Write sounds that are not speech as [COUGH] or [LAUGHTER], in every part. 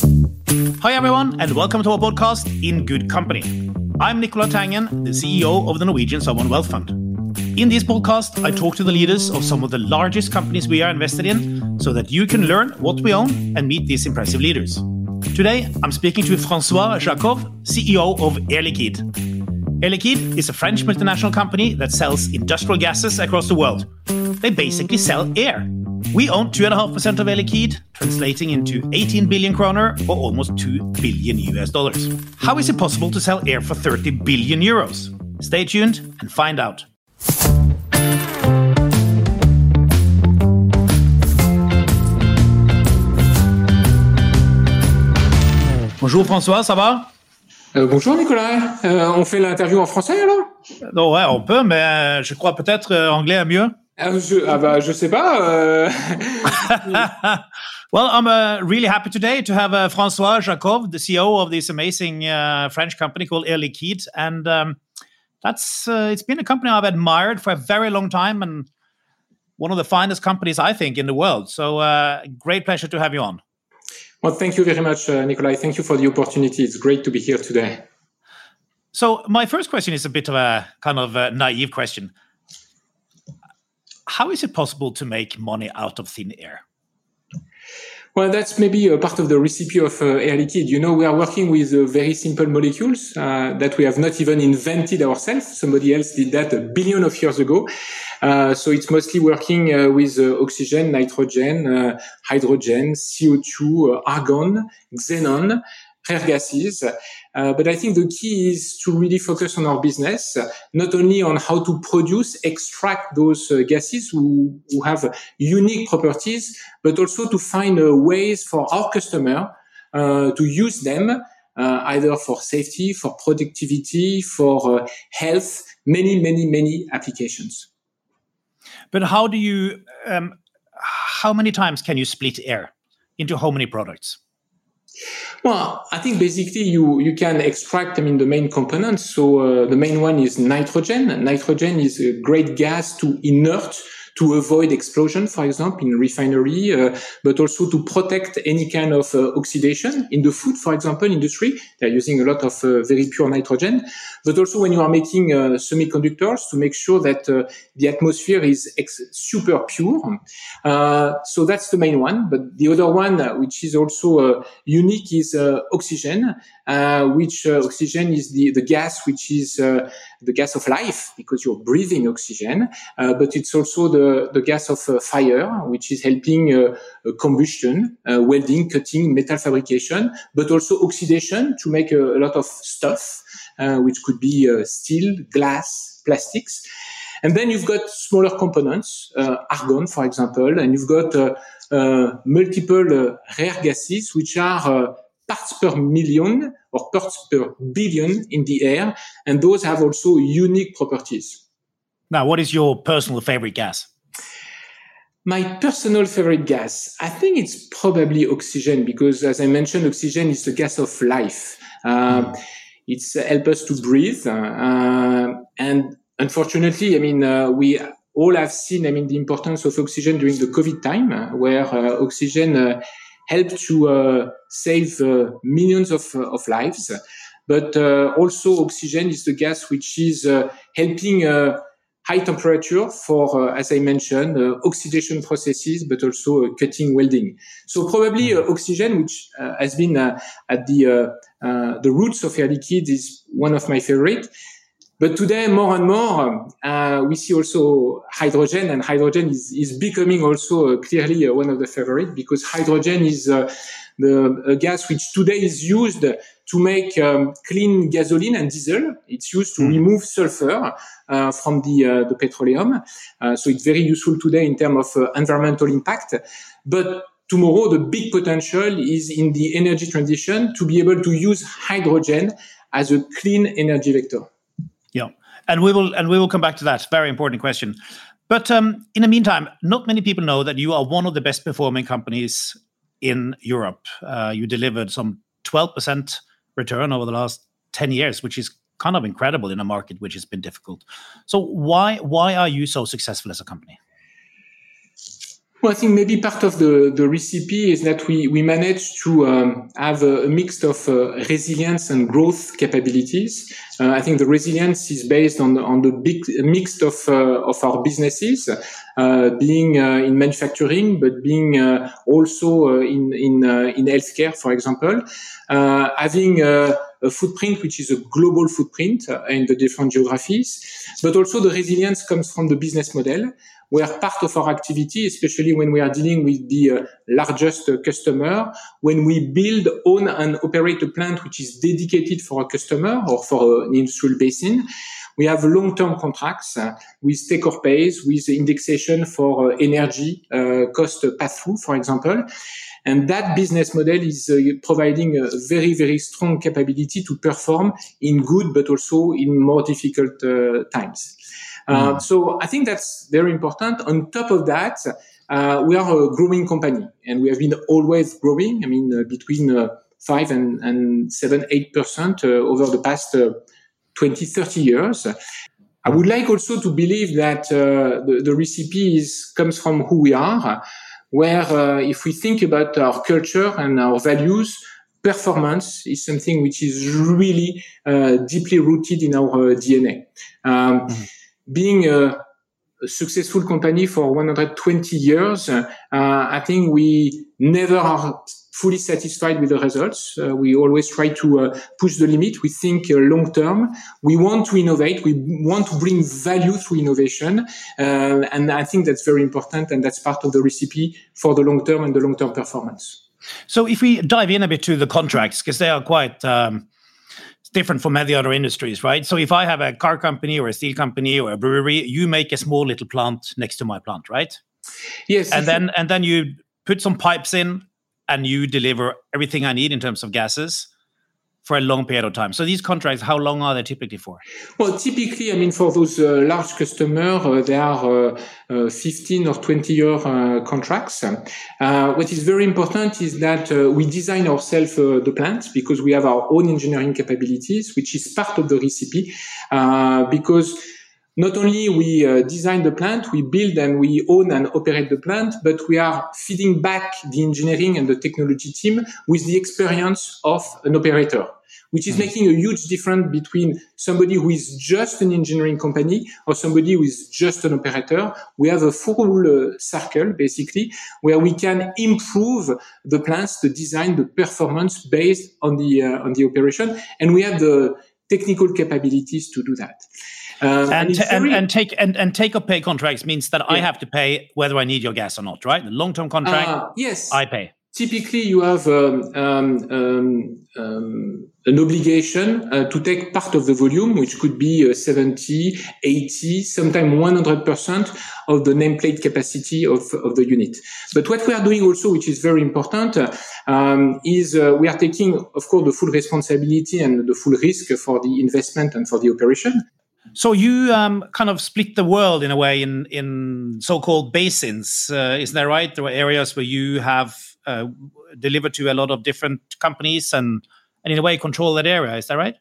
Hi, everyone, and welcome to our podcast In Good Company. I'm Nicolai Tangen, the CEO of the Norwegian Sovereign Wealth Fund. In this podcast, I talk to the leaders of some of the largest companies we are invested in so that you can learn what we own and meet these impressive leaders. Today, I'm speaking to François Jackow, CEO of Air Liquide. Air Liquide is a French multinational company that sells industrial gases across the world. They basically sell air. We own 2.5% of Air Liquide, translating into 18 billion kroner or almost 2 billion US dollars. How is it possible to sell air for 30 billion euros? Stay tuned and find out. Bonjour François, ça va euh, Bonjour Nicolas, euh, on fait l'interview en français alors oh, Ouais, on peut, mais euh, je crois peut-être euh, anglais à mieux. Ah, je, ah bah je sais pas. Euh. [LAUGHS] well, I'm uh, really happy today to have uh, François Jackow, the CEO of this amazing uh, French company called Air Liquide, and um, that's uh, it's been a company I've admired for a very long time, and one of the finest companies I think in the world. So, uh, great pleasure to have you on. Well, thank you very much, uh, Nikolai. Thank you for the opportunity. It's great to be here today. So, my first question is a bit of a kind of a naive question how is it possible to make money out of thin air? Well, that's maybe a part of the recipe of uh, Air. You know, we are working with uh, very simple molecules uh, that we have not even invented ourselves. Somebody else did that a billion of years ago. Uh, so it's mostly working uh, with uh, oxygen, nitrogen, hydrogen, CO2, argon, xenon, rare gases. Uh, but I think the key is to really focus on our business, not only on how to produce, extract those uh, gases who, who, have unique properties, but also to find uh, ways for our customer uh, to use them uh, either for safety, for productivity, for health, many, many, many applications. But how do you, um, how many times can you split air into how many products? Well, I think basically you, you can extract, I mean, the main components. So uh, the main one is nitrogen. Nitrogen is a great gas to inert to avoid explosion, for example, in refinery, uh, but also to protect any kind of uh, oxidation in the food, for example, industry. They're using a lot of uh, very pure nitrogen, but also when you are making uh, semiconductors to make sure that uh, the atmosphere is ex- super pure. Uh, so that's the main one. But the other one, which is also unique, is oxygen, which oxygen is the, the gas which is the gas of life because you're breathing oxygen, uh, but it's also the, the gas of uh, fire, which is helping uh, combustion, uh, welding, cutting, metal fabrication, but also oxidation to make a, a lot of stuff, uh, which could be uh, steel, glass, plastics. And then you've got smaller components, argon, for example, and you've got multiple rare gases, which are parts per million or parts per billion in the air. And those have also unique properties. Now, what is your personal favorite gas? My personal favorite gas, I think it's probably oxygen because, as I mentioned, oxygen is the gas of life. Uh, mm. It's uh, help us to breathe, uh, and unfortunately, I mean, uh, we all have seen, I mean, the importance of oxygen during the COVID time, uh, where uh, oxygen help to uh, save uh, millions of, uh, of lives. But uh, also oxygen is the gas which is uh, helping uh, high temperature for, as I mentioned, oxidation processes, but also cutting welding. So probably oxygen, which has been at the the roots of Air Liquide, is one of my favorite. But today, more and more, uh, we see also hydrogen, and hydrogen is, is becoming also uh, clearly uh, one of the favorite because hydrogen is uh, the gas which today is used to make um, clean gasoline and diesel. It's used to mm. remove sulfur uh, from the uh, the petroleum, so it's very useful today in terms of environmental impact. But tomorrow, the big potential is in the energy transition to be able to use hydrogen as a clean energy vector. And we will and we will come back to that very important question. But um, in the meantime, not many people know that you are one of the best performing companies in Europe. Uh, you delivered some 12% return over the last 10 years, which is kind of incredible in a market which has been difficult. So why why are you so successful as a company? Well, I think maybe part of the, the recipe is that we, we managed to um, have a, mix of uh, resilience and growth capabilities. Uh, I think the resilience is based on the, on the big mix of, uh, of our businesses, uh, being uh, in manufacturing, but being uh, also in, in, in healthcare, for example, having a footprint which is a global footprint in the different geographies, but also the resilience comes from the business model where part of our activity, especially when we are dealing with the uh, largest customer, when we build, own and operate a plant which is dedicated for a customer or for an industrial basin, we have long-term contracts uh, with take or pays, with indexation for uh, energy uh, cost pass-through, for example. And that business model is uh, providing a very, very strong capability to perform in good, but also in more difficult uh, times. Uh, mm. So I think that's very important. On top of that, uh, we are a growing company and we have been always growing. I mean, uh, between uh, five and, and seven, eight percent uh, over the past uh, 20, 30 years. I would like also to believe that the, the, recipe is, comes from who we are, where if we think about our culture and our values, performance is something which is really deeply rooted in our DNA. Um, mm-hmm being a, a, successful company for 120 years, uh, I think we never are fully satisfied with the results. Uh, we always try to uh, push the limit. We think uh, long term. We want to innovate. We want to bring value through innovation. Uh, and I think that's very important. And that's part of the recipe for the long term and the long term performance. So if we dive in a bit to the contracts, because they are quite um, different from many other industries, right? So if I have a car company or a steel company or a brewery, you make a small little plant next to my plant, right? Yes. And then and then you put some pipes in and you deliver everything I need in terms of gases for a long period of time. So these contracts, how long are they typically for? Well, typically, I mean, for those uh, large customers, uh, they are uh, uh 15 or 20 year uh, contracts. Uh, what is very important is that we design ourselves the plants because we have our own engineering capabilities, which is part of the recipe. because not only we uh, design the plant, we build and we own and operate the plant, but we are feeding back the engineering and the technology team with the experience of an operator which is mm-hmm. making a huge difference between somebody who is just an engineering company or somebody who is just an operator. We have a full uh, circle, basically, where we can improve the plants, the design, the performance based on the, uh, on the operation. And we have the technical capabilities to do that. Um, and, and, and, and, take and, and take up pay contracts means that yeah. I have to pay whether I need your gas or not, right? The long term contract, uh, yes, I pay typically you have um, um, um, um, an obligation uh, to take part of the volume, which could be uh, 70, 80, sometimes 100% of the nameplate capacity of, of the unit. But what we are doing also, which is very important, um, is uh, we are taking, of course, the full responsibility and the full risk for the investment and for the operation. So you um, kind of split the world in a way in in so-called basins. Uh, is that right? There are areas where you have uh, deliver to a lot of different companies and, and in a way control that area. Is that right?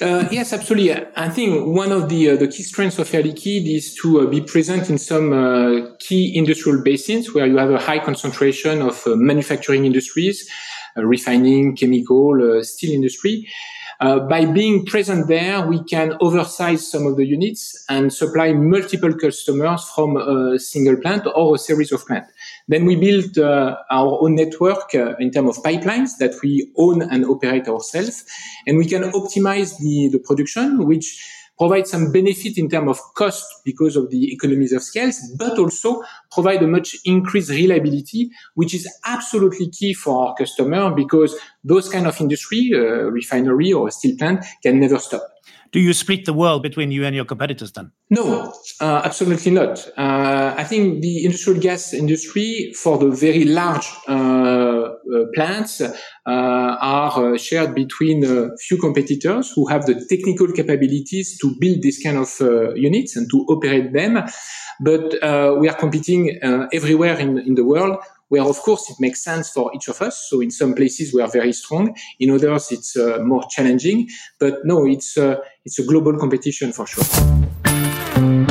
Uh, yes, absolutely. I think one of the uh, the key strengths of Air Liquide is to uh, be present in some uh, key industrial basins where you have a high concentration of uh, manufacturing industries, refining, chemical, steel industry. by being present there, we can oversize some of the units and supply multiple customers from a single plant or a series of plants. Then we built uh, our own network uh, in terms of pipelines that we own and operate ourselves. And we can optimize the, the production, which provides some benefit in terms of cost because of the economies of scales, but also provide a much increased reliability, which is absolutely key for our customer because those kind of industry, uh, refinery or steel plant can never stop do you split the world between you and your competitors then? No, uh, absolutely not. Uh, I think the industrial gas industry, for the very large uh, uh plants, uh, are uh, shared between a few competitors who have the technical capabilities to build this kind of units and to operate them. But we are competing everywhere in, in the world where of course it makes sense for each of us. So in some places we are very strong, in others it's uh, more challenging. But no, it's uh, it's a global competition for sure. Mm,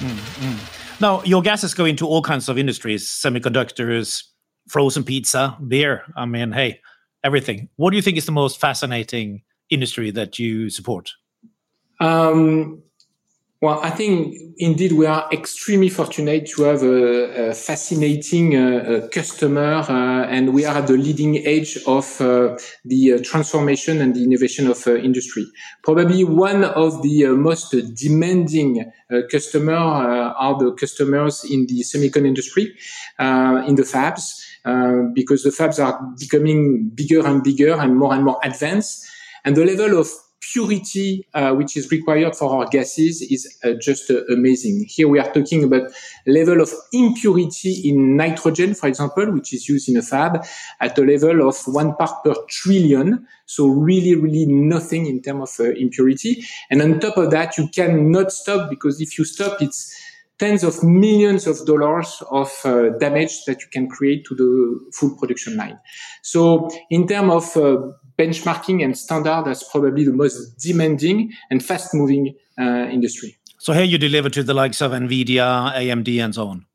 mm. Now, your gases go into all kinds of industries, semiconductors, frozen pizza, beer. I mean, hey, everything. What do you think is the most fascinating industry that you support? Um, well, I think indeed we are extremely fortunate to have a, a fascinating uh, customer, uh, and we are at the leading edge of uh, the uh, transformation and the innovation of uh, industry. Probably one of the uh, most demanding customer are the customers in the semiconductor industry, in the fabs, because the fabs are becoming bigger and bigger and more and more advanced, and the level of purity uh, which is required for our gases is uh, just uh, amazing. Here we are talking about level of impurity in nitrogen, for example, which is used in a fab at a level of one part per trillion. So really, really nothing in terms of uh, impurity. And on top of that, you cannot stop because if you stop, it's tens of millions of dollars of uh, damage that you can create to the full production line. So in terms of uh, benchmarking and standard as probably the most demanding and fast moving uh, industry. So here you deliver to the likes of NVIDIA, AMD, and so on.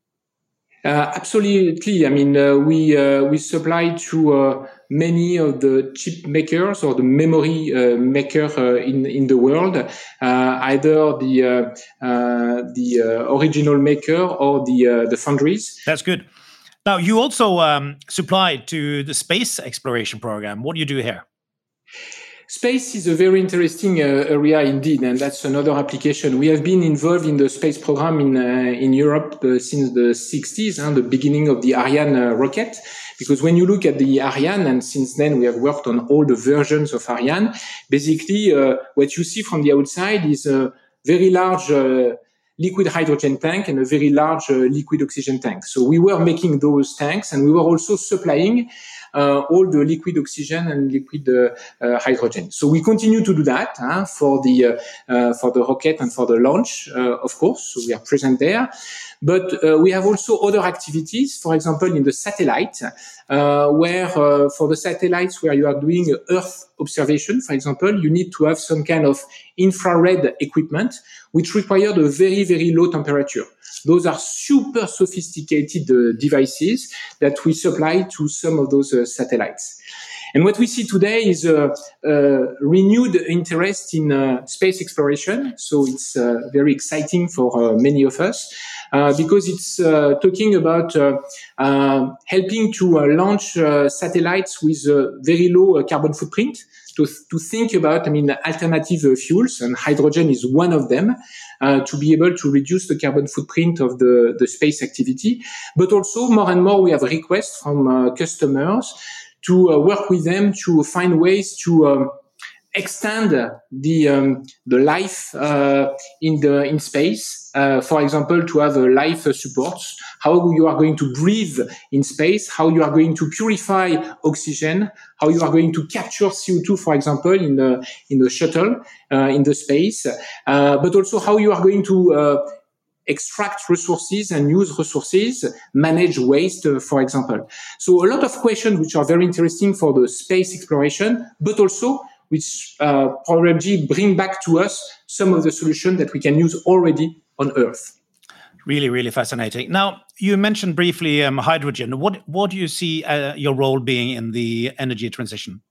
Uh, absolutely. I mean, uh, we uh, we supply to uh, many of the chip makers or the memory uh, maker uh, in in the world, either the the original maker or the the foundries. That's good. Now, you also um, to the space exploration program. What do you do here? Space is a very interesting uh, area indeed, and that's another application. We have been involved in the space program in uh, in Europe uh, since the 60s, and the beginning of the Ariane uh, rocket. Because when you look at the Ariane, and since then we have worked on all the versions of Ariane, basically uh, what you see from the outside is a very large uh, liquid hydrogen tank and a very large liquid oxygen tank. So we were making those tanks, and we were also supplying uh, all the liquid oxygen and liquid uh, uh, hydrogen. So we continue to do that for the for the rocket and for the launch, of course. So we are present there. But uh, we have also other activities, for example, in the satellite, uh, where uh, for the satellites where you are doing Earth observation, for example, you need to have some kind of infrared equipment, which required a very, very low temperature. Those are super sophisticated uh, devices that we supply to some of those uh, satellites. And what we see today is a, a renewed interest in uh, space exploration. So it's uh, very exciting for uh, many of us uh, because it's uh, talking about uh, helping to launch satellites with a very low carbon footprint. To, to think about, I mean, alternative fuels, and hydrogen is one of them, to be able to reduce the carbon footprint of the, the space activity. But also, more and more, we have requests from customers to uh, work with them to find ways to um, extend the um, the life uh, in the in space. Uh, for example, to have a life support, how you are going to breathe in space, how you are going to purify oxygen, how you are going to capture CO2, for example, in the in the shuttle uh, in the space, uh, but also how you are going to uh, extract resources and use resources, manage waste, uh, for example. So a lot of questions which are very interesting for the space exploration, but also which uh, probably bring back to us some of the solutions that we can use already on Earth. Really, really fascinating. Now, you mentioned briefly um, hydrogen. What what do you see uh, your role being in the energy transition?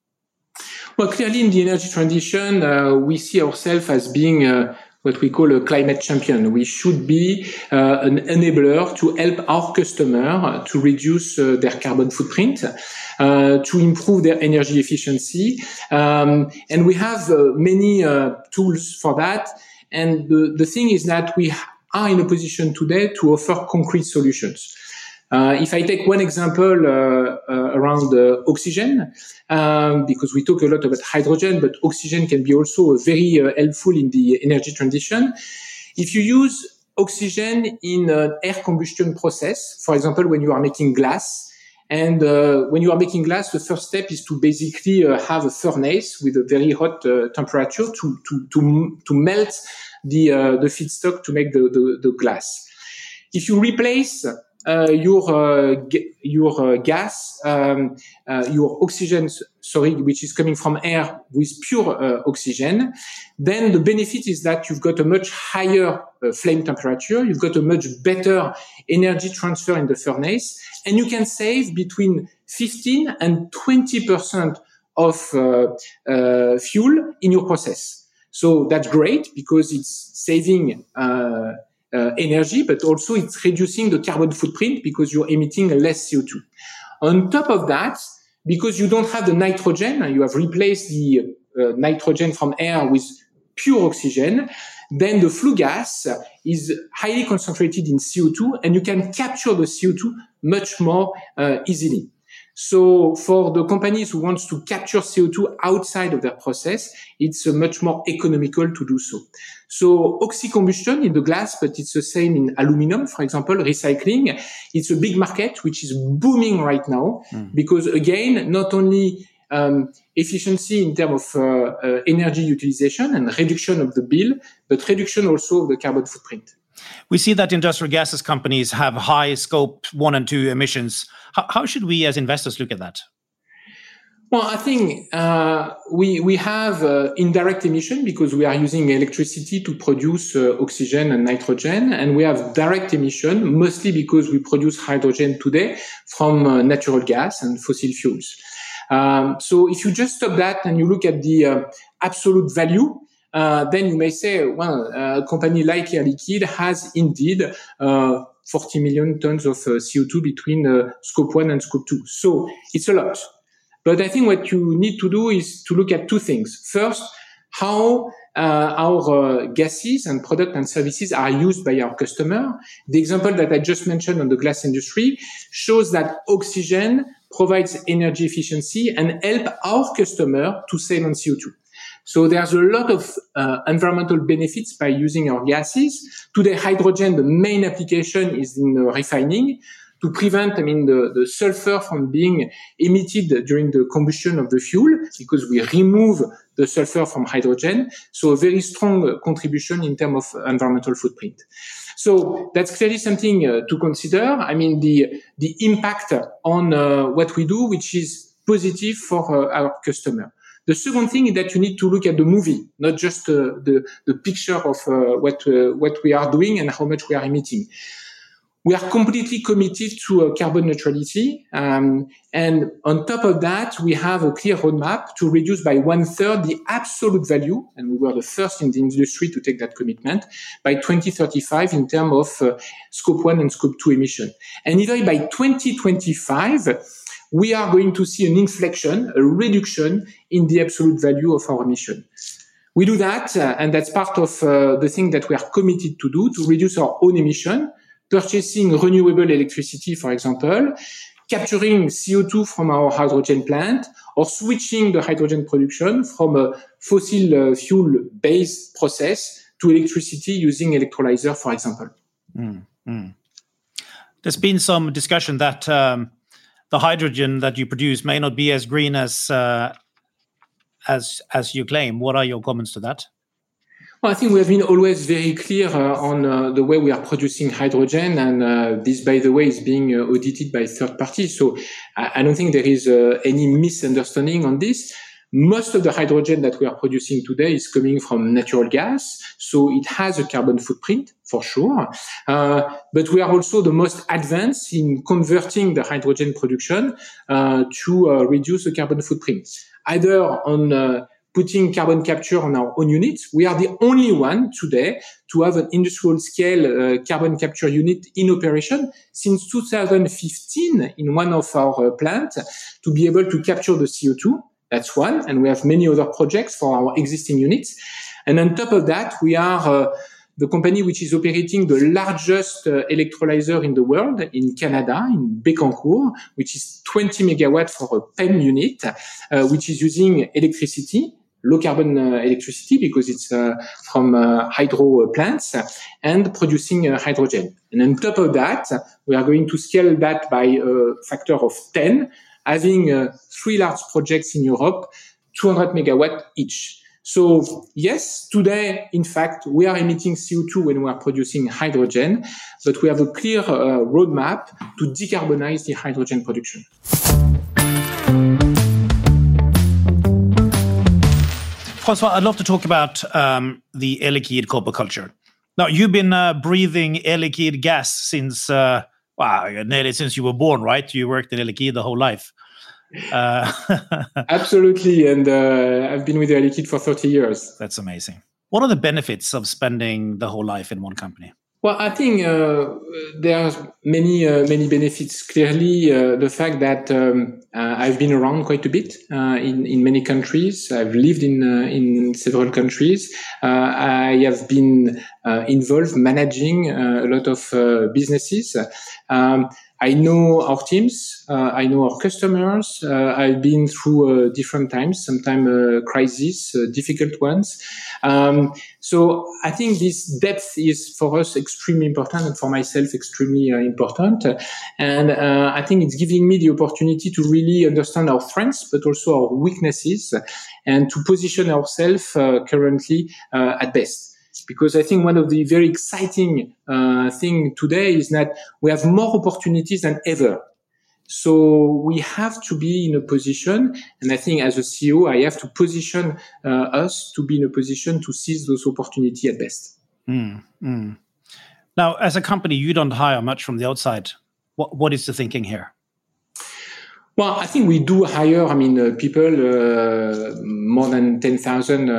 Well, clearly in the energy transition, uh, we see ourselves as being uh, what we call a climate champion. We should be uh, an enabler to help our customer to reduce uh, their carbon footprint, uh, to improve their energy efficiency. Um, and we have uh, many uh, tools for that. And the, the thing is that we are in a position today to offer concrete solutions. Uh, if I take one example uh, uh, around oxygen, um, because we talk a lot about hydrogen, but oxygen can be also very helpful in the energy transition. If you use oxygen in an air combustion process, for example, when you are making glass, and uh, when you are making glass, the first step is to basically uh, have a furnace with a very hot uh, temperature to, to, to, to melt the, the feedstock to make the, the, the glass. If you replace your uh, your uh, gas, um, your oxygen, sorry, which is coming from air with pure oxygen, then the benefit is that you've got a much higher flame temperature, you've got a much better energy transfer in the furnace, and you can save between 15 and 20 percent of uh, uh, fuel in your process. So that's great because it's saving uh, uh, energy, but also it's reducing the carbon footprint because you're emitting less CO2. On top of that, because you don't have the nitrogen, you have replaced the uh, nitrogen from air with pure oxygen, then the flue gas is highly concentrated in CO2 and you can capture the CO2 much more uh, easily. So for the companies who wants to capture CO2 outside of their process, it's uh, much more economical to do so. So oxy-combustion in the glass, but it's the same in aluminum, for example, recycling. It's a big market which is booming right now mm. because again, not only um, efficiency in terms of uh, uh, energy utilization and reduction of the bill, but reduction also of the carbon footprint. We see that industrial gases companies have high scope one and two emissions. How, how should we as investors look at that? Well, I think uh, we we have uh, indirect emission because we are using electricity to produce uh, oxygen and nitrogen, and we have direct emission mostly because we produce hydrogen today from uh, natural gas and fossil fuels. Um, so if you just stop that and you look at the uh, absolute value, uh, then you may say, well, a company like Air Liquide has indeed uh, 40 million tons of uh, CO2 between uh, scope one and scope two. So it's a lot. But I think what you need to do is to look at two things. First, how uh, our uh, gases and product and services are used by our customer. The example that I just mentioned on the glass industry shows that oxygen provides energy efficiency and help our customer to save on CO2. So there's a lot of uh, environmental benefits by using our gases. Today, hydrogen, the main application is in refining to prevent, I mean, the, the sulfur from being emitted during the combustion of the fuel because we remove the sulfur from hydrogen. So a very strong contribution in terms of environmental footprint. So that's clearly something uh, to consider. I mean, the, the impact on uh, what we do, which is positive for uh, our customer. The second thing is that you need to look at the movie, not just uh, the, the picture of uh, what, uh, what we are doing and how much we are emitting. We are completely committed to uh, carbon neutrality. Um, and on top of that, we have a clear roadmap to reduce by one third the absolute value. And we were the first in the industry to take that commitment by 2035 in terms of uh, scope one and scope two emission. And even by 2025, we are going to see an inflection, a reduction in the absolute value of our emission. We do that, uh, and that's part of uh, the thing that we are committed to do to reduce our own emission, purchasing renewable electricity, for example, capturing CO2 from our hydrogen plant, or switching the hydrogen production from a fossil uh, fuel based process to electricity using electrolyzer, for example. Mm, mm. There's been some discussion that um, the hydrogen that you produce may not be as green as uh, as as you claim. What are your comments to that? Well, I think we have been always very clear uh, on uh, the way we are producing hydrogen, and uh, this, by the way, is being uh, audited by third parties. So I, I don't think there is uh, any misunderstanding on this. Most of the hydrogen that we are producing today is coming from natural gas, so it has a carbon footprint for sure. Uh, but we are also the most advanced in converting the hydrogen production uh, to uh, reduce the carbon footprint, either on uh, putting carbon capture on our own units. We are the only one today to have an industrial scale uh, carbon capture unit in operation since 2015 in one of our uh, plants to be able to capture the CO2 that's one. And we have many other projects for our existing units. And on top of that, we are uh, the company which is operating the largest uh, electrolyzer in the world in Canada, in Bécancour, which is 20 megawatt for a PEM unit, uh, which is using electricity, low carbon uh, electricity because it's uh, from uh, hydro plants and producing hydrogen. And on top of that, we are going to scale that by a factor of 10 having uh, three large projects in Europe, 200 megawatt each. So yes, today, in fact, we are emitting CO2 when we are producing hydrogen, but we have a clear uh, roadmap to decarbonize the hydrogen production. Francois, I'd love to talk about um, the Air Liquide corporate culture. Now, you've been uh, breathing Air Liquide gas since, uh, wow, nearly since you were born, right? You worked in Air Liquide the whole life. Uh, [LAUGHS] Absolutely. And uh, I've been with Air Liquide for 30 years. That's amazing. What are the benefits of spending the whole life in one company? Well, I think uh, there are many uh, many benefits. Clearly, uh, the fact that um, uh, I've been around quite a bit uh, in in many countries. I've lived in uh, in several countries. I have been involved managing a lot of businesses. Um, I know our teams. Uh, I know our customers. Uh, I've been through uh, different times, sometimes uh, crises, uh, difficult ones. Um, so I think this depth is for us extremely important, and for myself extremely uh, important. And I think it's giving me the opportunity to really understand our strengths, but also our weaknesses, and to position ourselves currently at best because I think one of the very exciting uh, thing today is that we have more opportunities than ever. So we have to be in a position, and I think as a CEO, I have to position uh, us to be in a position to seize those opportunities at best. Mm, mm. Now, as a company, you don't hire much from the outside. What, what is the thinking here? Well, I think we do hire, I mean, uh, people uh, more than 10,000 uh,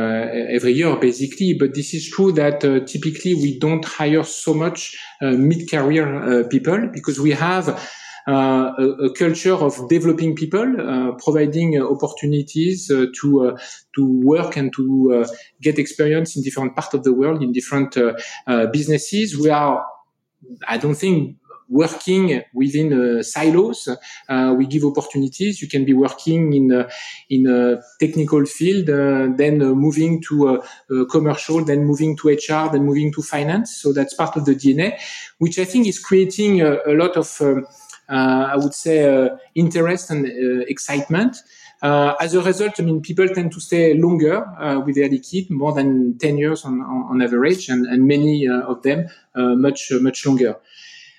every year, basically. But this is true that uh, typically we don't hire so much uh, mid-career uh, people because we have a, a, culture of developing people, providing opportunities to to work and to get experience in different parts of the world in different businesses. We are, I don't think working within uh, silos. Uh, we give opportunities. You can be working in a, in a technical field, uh, then moving to commercial, then moving to HR, then moving to finance. So that's part of the DNA, which I think is creating a, a lot of, um, I would say, interest and excitement. Uh, as a result, I mean, people tend to stay longer uh, with Air Liquide, more than 10 years on, on, on average, and, and many uh, of them much, much longer.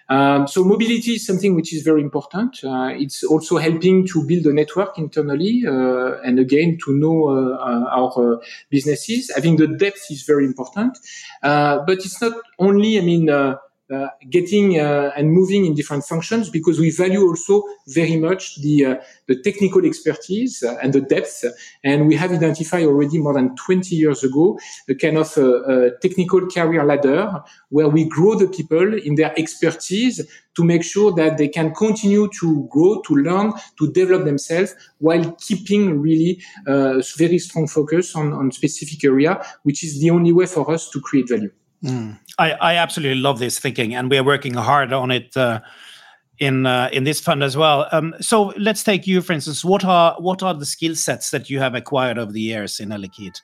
Um, so mobility is something which is very important. Uh, it's also helping to build a network internally, uh, and again to know uh, our uh, businesses. Having the depth is very important, uh, but it's not only. I mean uh, Uh, getting uh, and moving in different functions because we value also very much the uh, the technical expertise uh, and the depth. And we have identified already more than 20 years ago a kind of a, technical career ladder where we grow the people in their expertise to make sure that they can continue to grow, to learn, to develop themselves while keeping really a very strong focus on, on specific area, which is the only way for us to create value. Mm. I, I absolutely love this thinking, and we are working hard on it uh, in uh, in this fund as well. Um, so let's take you, for instance. What are what are the skill sets that you have acquired over the years in Liquide?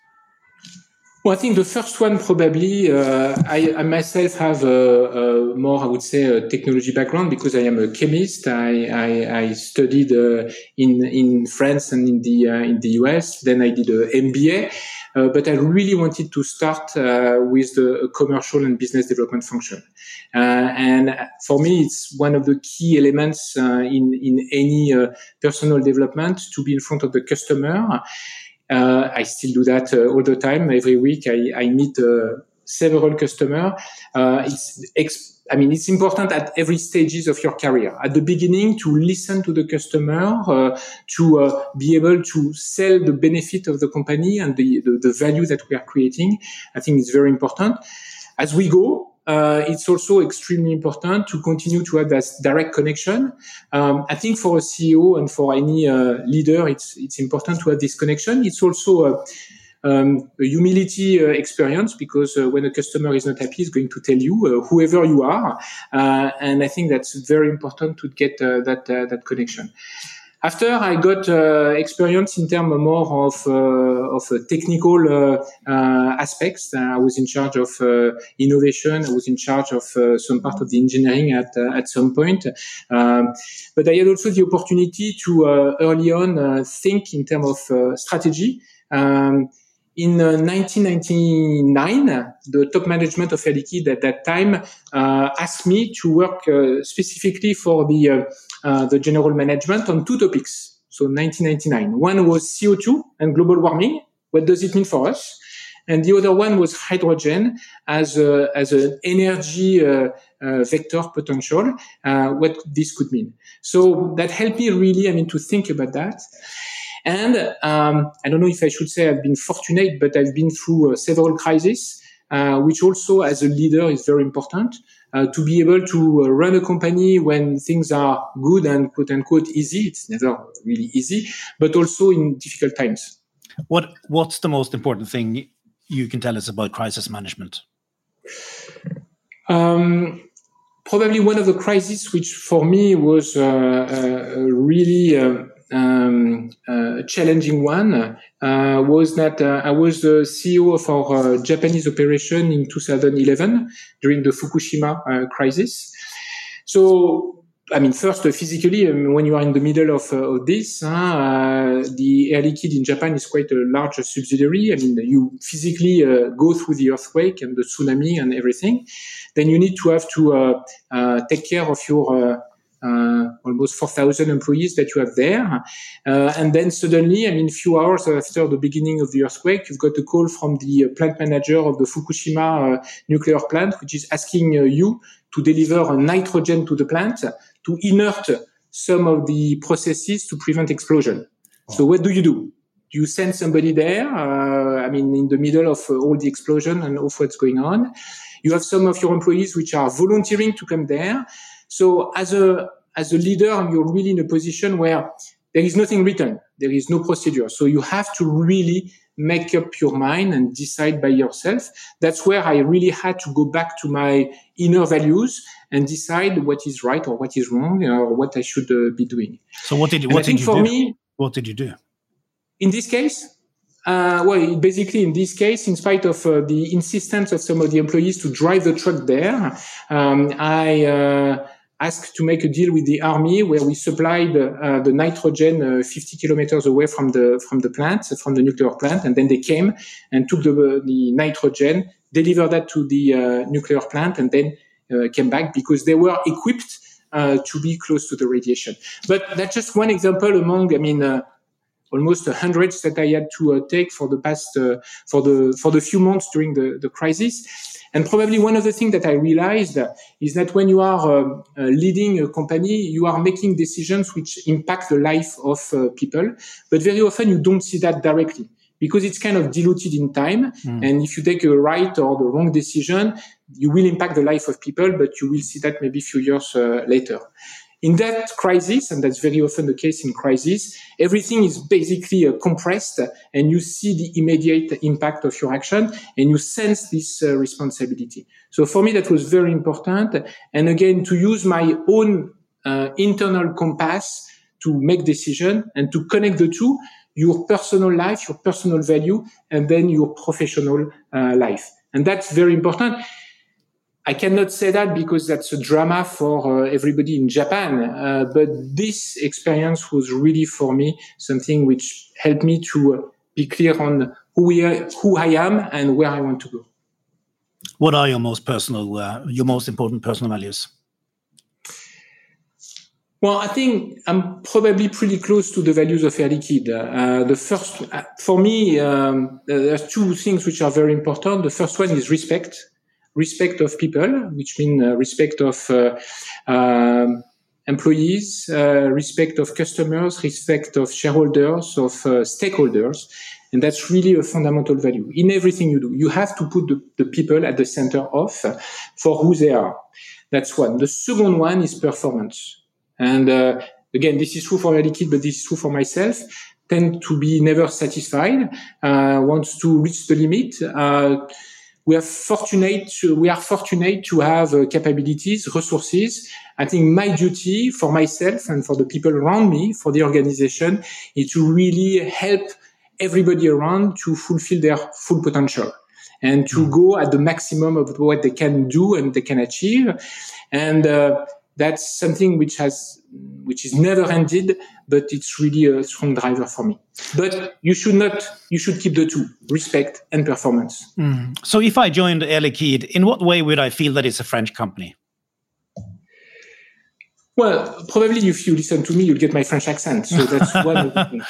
Well, I think the first one probably uh, I, I, myself have a, a, more, I would say, a technology background because I am a chemist. I, I, I studied uh, in in France and in the uh, in the US. Then I did a MBA, uh, but I really wanted to start uh, with the commercial and business development function. Uh, and for me, it's one of the key elements in in any personal development to be in front of the customer. Uh, I still do that uh, all the time. Every week, I, I meet uh, several customers. it's ex- I mean, it's important at every stages of your career. At the beginning, to listen to the customer, uh, to uh, be able to sell the benefit of the company and the, the, the, value that we are creating. I think it's very important. As we go, uh, it's also extremely important to continue to have that direct connection. Um, I think for a CEO and for any uh, leader, it's it's important to have this connection. It's also a, um, a humility uh, experience because uh, when a customer is not happy, he's going to tell you, uh, whoever you are, uh, and I think that's very important to get that that connection. After I got uh, experience in terms more of uh, of uh, technical aspects. I was in charge of innovation. I was in charge of some part of the engineering at at some point. Um, but I had also the opportunity to early on think in terms of strategy. Um, in uh, 1999, the top management of Air Liquide at that time uh, asked me to work uh, specifically for the uh, uh, the general management on two topics. So 1999, one was CO2 and global warming. What does it mean for us? And the other one was hydrogen as a, as an energy uh, vector potential. what this could mean. So that helped me really, I mean, to think about that. And um, I don't know if I should say I've been fortunate, but I've been through uh, several crises, uh, which also as a leader is very important. Uh, to be able to uh, run a company when things are good and quote unquote easy, it's never really easy, but also in difficult times. What What's the most important thing you can tell us about crisis management? Um, probably one of the crises which for me was uh, uh, really um, uh, challenging one uh, was that uh, I was the CEO of our Japanese operation in 2011 during the Fukushima crisis. So I mean, first, uh, physically, um, when you are in the middle of, uh, of this, uh, the Air Liquide in Japan is quite a large subsidiary. I mean, you physically go through the earthquake and the tsunami and everything. Then you need to have to take care of your uh, almost 4,000 employees that you have there. Uh, and then suddenly, I mean, a few hours after the beginning of the earthquake, you've got a call from the plant manager of the Fukushima uh, nuclear plant, which is asking you to deliver nitrogen to the plant to inert some of the processes to prevent explosion. So what do you do? You send somebody there, uh, I mean, in the middle of uh, all the explosion and of what's going on. You have some of your employees which are volunteering to come there. So as a as a leader, you're really in a position where there is nothing written, there is no procedure. So you have to really make up your mind and decide by yourself. That's where I really had to go back to my inner values and decide what is right or what is wrong or what I should uh, be doing. So what did you, what did you for do? Me, what did you do? In this case, uh, well, basically, in this case, in spite of uh, the insistence of some of the employees to drive the truck there, um, I uh, asked to make a deal with the army where we supplied uh, the nitrogen uh, 50 kilometers away from the from the plant, from the nuclear plant, and then they came and took the, the nitrogen, delivered that to the uh, nuclear plant, and then uh, came back because they were equipped uh, to be close to the radiation. But that's just one example among, I mean uh, almost hundreds that I had to uh, take for the past uh, for the for the few months during the, the crisis. And probably one of the things that I realized is that when you are uh, uh, leading a company, you are making decisions which impact the life of uh, people, but very often you don't see that directly because it's kind of diluted in time. Mm. And if you take a right or the wrong decision, you will impact the life of people, but you will see that maybe a few years uh, later. In that crisis, and that's very often the case in crisis, everything is basically uh, compressed and you see the immediate impact of your action and you sense this uh, responsibility. So for me, that was very important. And again, to use my own uh, internal compass to make decision and to connect the two, your personal life, your personal value, and then your professional uh, life. And that's very important. I cannot say that because that's a drama for uh, everybody in Japan. Uh, but this experience was really for me something which helped me to uh, be clear on who, we are, who I am and where I want to go. What are your most personal, uh, your most important personal values? Well, I think I'm probably pretty close to the values of Air Liquide. Uh, the first, uh, for me, um, there's two things which are very important. The first one is respect respect of people, which means uh, respect of uh, um, employees, uh, respect of customers, respect of shareholders, of stakeholders. And that's really a fundamental value in everything you do. You have to put the, the people at the center of for who they are. That's one. The second one is performance. And uh, again, this is true for Air but this is true for myself. Tend to be never satisfied, uh, wants to reach the limit. Uh, we are fortunate to, we are fortunate to have uh, capabilities, resources. I think my duty for myself and for the people around me, for the organization, is to really help everybody around to fulfill their full potential and to mm. go at the maximum of what they can do and they can achieve. And uh, that's something which has which is never ended, but it's really a strong driver for me. But you should not you should keep the two respect and performance. Mm. So if I joined Air Liquide, in what way would I feel that it's a French company? Well, probably if you listen to me, you'll get my French accent. So that's one. [LAUGHS]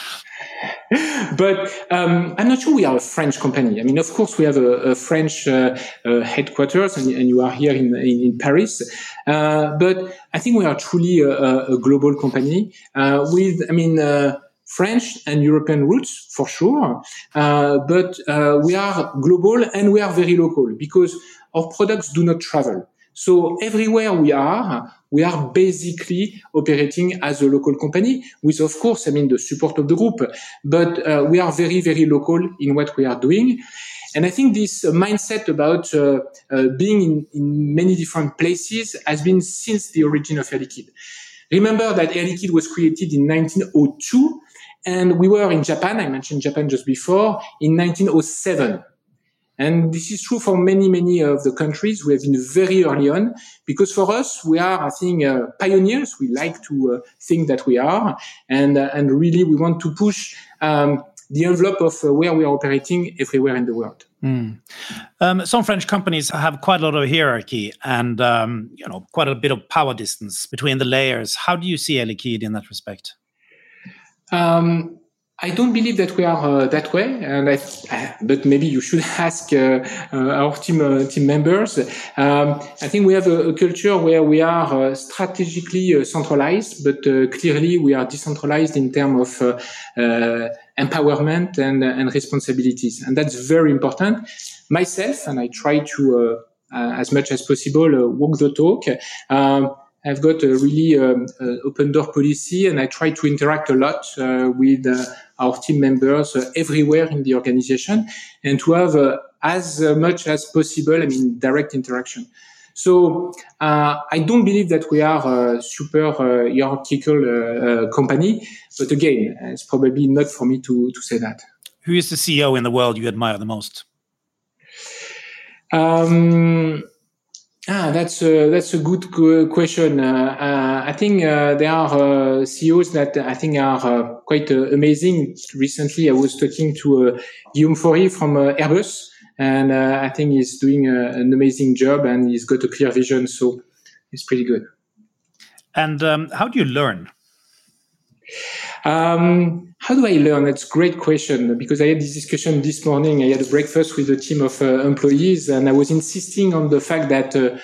[LAUGHS] but um, I'm not sure we are a French company. I mean, of course, we have a, a French uh, uh, headquarters, and, and, you are here in, in, in Paris. Uh, but I think we are truly a, a global company uh, with, I mean, uh, French and European roots for sure. Uh, but we are global and we are very local because our products do not travel. So everywhere we are, we are basically operating as a local company with, of course, I mean, the support of the group, but uh, we are very, very local in what we are doing. And I think this mindset about uh, uh, being in, in, many different places has been since the origin of Air Liquide. Remember that Air Liquide was created in 1902 and we were in Japan. I mentioned Japan just before in 1907. And this is true for many, many of the countries. We have been very early on because for us, we are, I think, uh, pioneers. We like to uh, think that we are. And, uh, and really, we want to push um, the envelope of uh, where we are operating everywhere in the world. Mm. Um, some French companies have quite a lot of hierarchy and um, you know quite a bit of power distance between the layers. How do you see Liquide in that respect? Um, I don't believe that we are uh, that way, and I, but maybe you should [LAUGHS] ask uh, uh, our team uh, team members. Um, I think we have a, a, culture where we are uh, strategically uh, centralized, but clearly we are decentralized in terms of empowerment and and responsibilities, and that's very important. Myself, and I try to, as much as possible, walk the talk. Um, I've got a really um, open door policy, and I try to interact a lot with our team members uh, everywhere in the organization and to have uh, as much as possible, I mean, direct interaction. So uh, I don't believe that we are a super uh, hierarchical uh, company, but again, it's probably not for me to, to say that. Who is the CEO in the world you admire the most? Um, Ah, that's a, that's a good question. Uh, uh, I think uh, there are uh, CEOs that I think are uh, quite amazing. Recently, I was talking to Guillaume Faury from Airbus, and I think he's doing an amazing job and he's got a clear vision. So it's pretty good. And um, how do you learn? Um, how do I learn? That's a great question because I had this discussion this morning. I had a breakfast with a team of uh, employees and I was insisting on the fact that uh,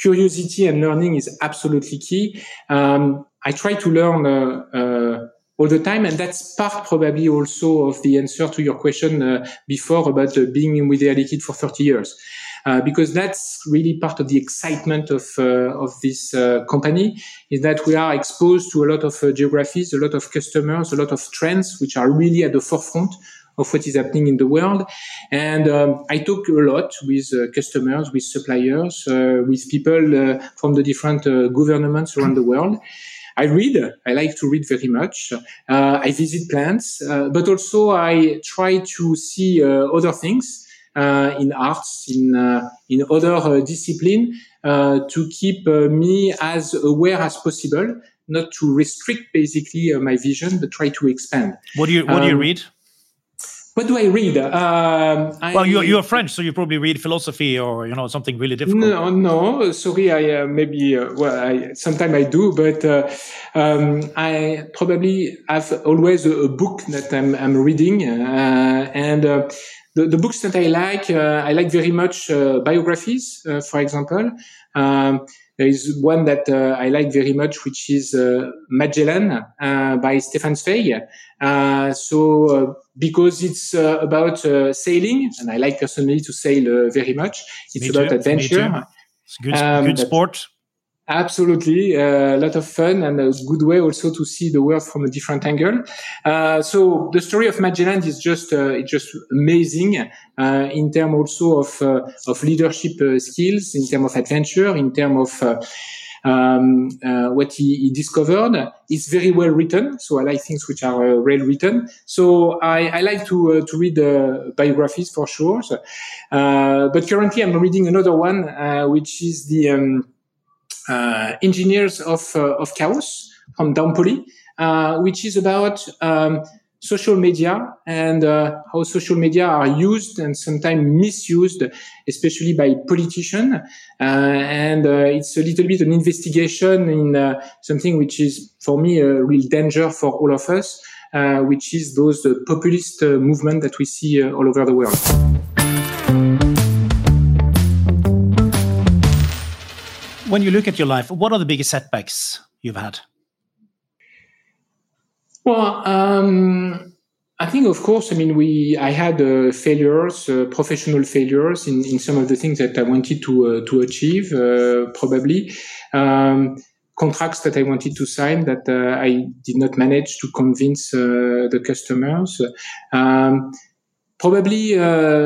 curiosity and learning is absolutely key. Um, I try to learn uh, uh all the time. And that's part probably also of the answer to your question uh, before about uh, being with Air Liquide for 30 years. Uh, because that's really part of the excitement of uh, of this uh, company is that we are exposed to a lot of uh, geographies, a lot of customers, a lot of trends which are really at the forefront of what is happening in the world. And um, I talk a lot with uh, customers, with suppliers, uh, with people from the different governments around the world. I read. I like to read very much. I visit plants, but also I try to see other things. Uh, in arts, in uh, in other uh, discipline, to keep me as aware as possible, not to restrict basically my vision, but try to expand. What do you What do you um, read? What do I read? Um, well, you're, you're French, so you probably read philosophy or you know something really difficult. No, no. Sorry, I uh, maybe uh, well, I, sometimes I do, but uh, um, I probably have always a, a, book that I'm, I'm reading, and the, the books that I like, uh, I like very much uh, biographies, uh, for example. Um, there is one that uh, I like very much, which is uh, Magellan uh, by Stefan Zweig. so because it's about sailing, and I like personally to sail very much. It's Me about too. adventure. It's good, um, good sport. Absolutely, uh, a lot of fun and a good way also to see the world from a different angle. Uh, so the story of Magellan is just uh, it's just amazing uh, in terms also of uh, of leadership uh, skills, in terms of adventure, in terms of um, what he, he, discovered. It's very well written, so I like things which are well written. So I, I like to to read biographies for sure. So, but currently, I'm reading another one, which is the um, uh, Engineers of, uh, of Chaos from da Empoli, uh, which is about um, social media and uh, how social media are used and sometimes misused, especially by politicians. Uh, and uh, it's a little bit an investigation in uh, something which is, for me, a real danger for all of us, uh, which is those uh, populist movement that we see all over the world. When you look at your life, what are the biggest setbacks you've had? Well, um, I think, of course, I mean, we, I had uh, failures, uh, professional failures in, in some of the things that I wanted to, uh, to achieve, uh, probably. Um, contracts that I wanted to sign that uh, I did not manage to convince uh, the customers. Um, probably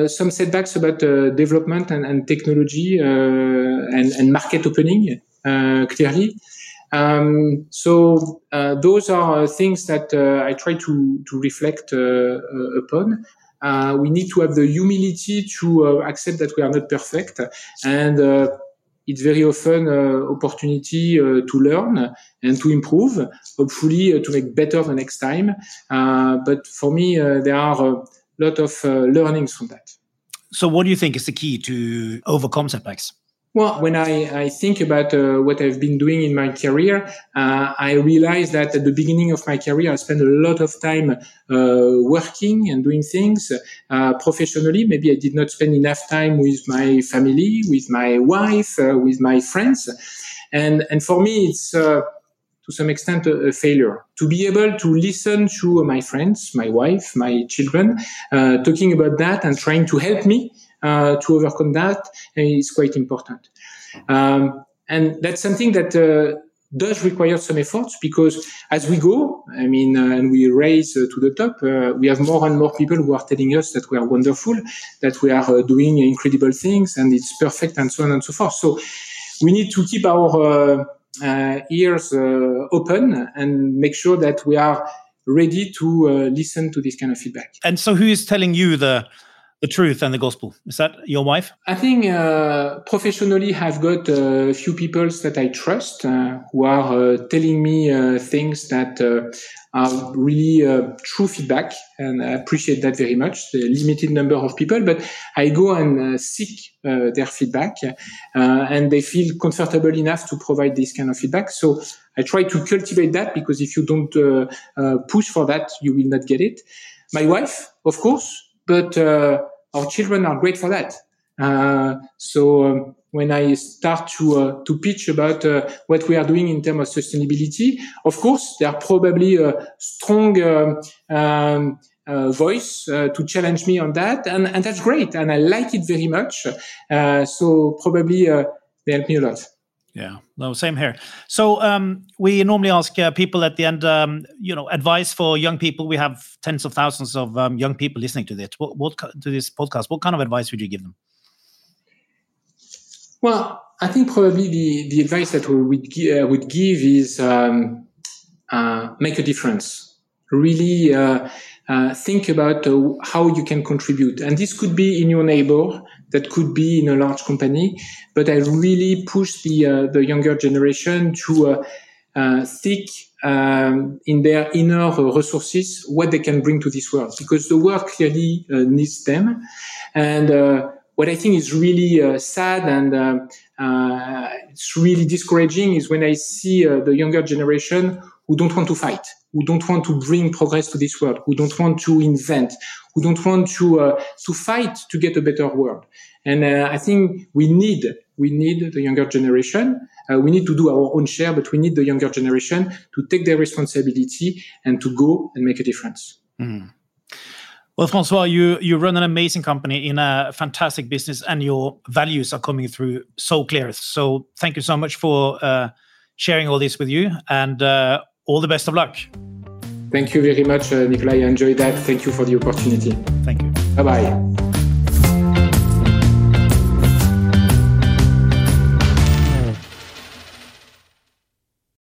some setbacks about development and, and technology and, and, market opening, clearly. Um, so uh, those are things that uh, I try to to reflect uh, uh upon. Uh, we need to have the humility to uh, accept that we are not perfect, and it's very often opportunity to learn and to improve. Hopefully, to make better the next time. but for me, there are lot of learnings from that. So, what do you think is the key to overcome setbacks? Well, when I, I think about uh, what I've been doing in my career, uh, I realize that at the beginning of my career, I spent a lot of time uh, working and doing things uh, professionally. Maybe I did not spend enough time with my family, with my wife, uh, with my friends. And, and for me, it's uh, to some extent a, a, failure to be able to listen to my friends, my wife, my children, talking about that and trying to help me uh, to overcome that is quite important. Um, and that's something that uh, does require some efforts because as we go, I mean, uh, and we raise uh, to the top, uh, we have more and more people who are telling us that we are wonderful, that we are uh, doing incredible things and it's perfect and so on and so forth. So we need to keep our Uh, ears uh, open and make sure that we are ready to uh, listen to this kind of feedback. And so who is telling you the the truth and the gospel. Is that your wife? I think uh, professionally, I've got a few people that I trust uh, who are uh, telling me uh, things that uh, are really uh, true feedback, and I appreciate that very much. The limited number of people, but I go and seek their feedback, and they feel comfortable enough to provide this kind of feedback. So I try to cultivate that because if you don't push for that, you will not get it. My wife, of course, but our children are great for that. Uh, so um, when I start to uh, to pitch about uh, what we are doing in terms of sustainability, of course, they are probably a strong um, um uh, voice uh, to challenge me on that, and, and that's great, and I like it very much. Uh, so probably they help me a lot. Yeah, no, same here. So um, we normally ask uh, people at the end, um, you know, advice for young people. We have tens of thousands of um, young people listening to this. What, what to this podcast? What kind of advice would you give them? Well, I think probably the, the advice that we would, uh, would give is um, uh, make a difference. Really uh, uh, think about uh, how you can contribute, and this could be in your neighbor that could be in a large company. But I really push the uh, the younger generation to uh, uh, think um, in their inner resources what they can bring to this world, because the world clearly uh, needs them. And uh, what I think is really uh, sad and it's really discouraging is when I see the younger generation who don't want to fight, who don't want to bring progress to this world, who don't want to invent, who don't want to uh, to fight to get a better world. And uh, I think we need we need the younger generation. Uh, we need to do our own share, but we need the younger generation to take their responsibility and to go and make a difference. Mm. Well, François, you you run an amazing company in a fantastic business, and your values are coming through so clear. So, thank you so much for uh, sharing all this with you, and uh, all the best of luck. Thank you very much, uh, Nicolai. I enjoyed that. Thank you for the opportunity. Thank you. Bye bye.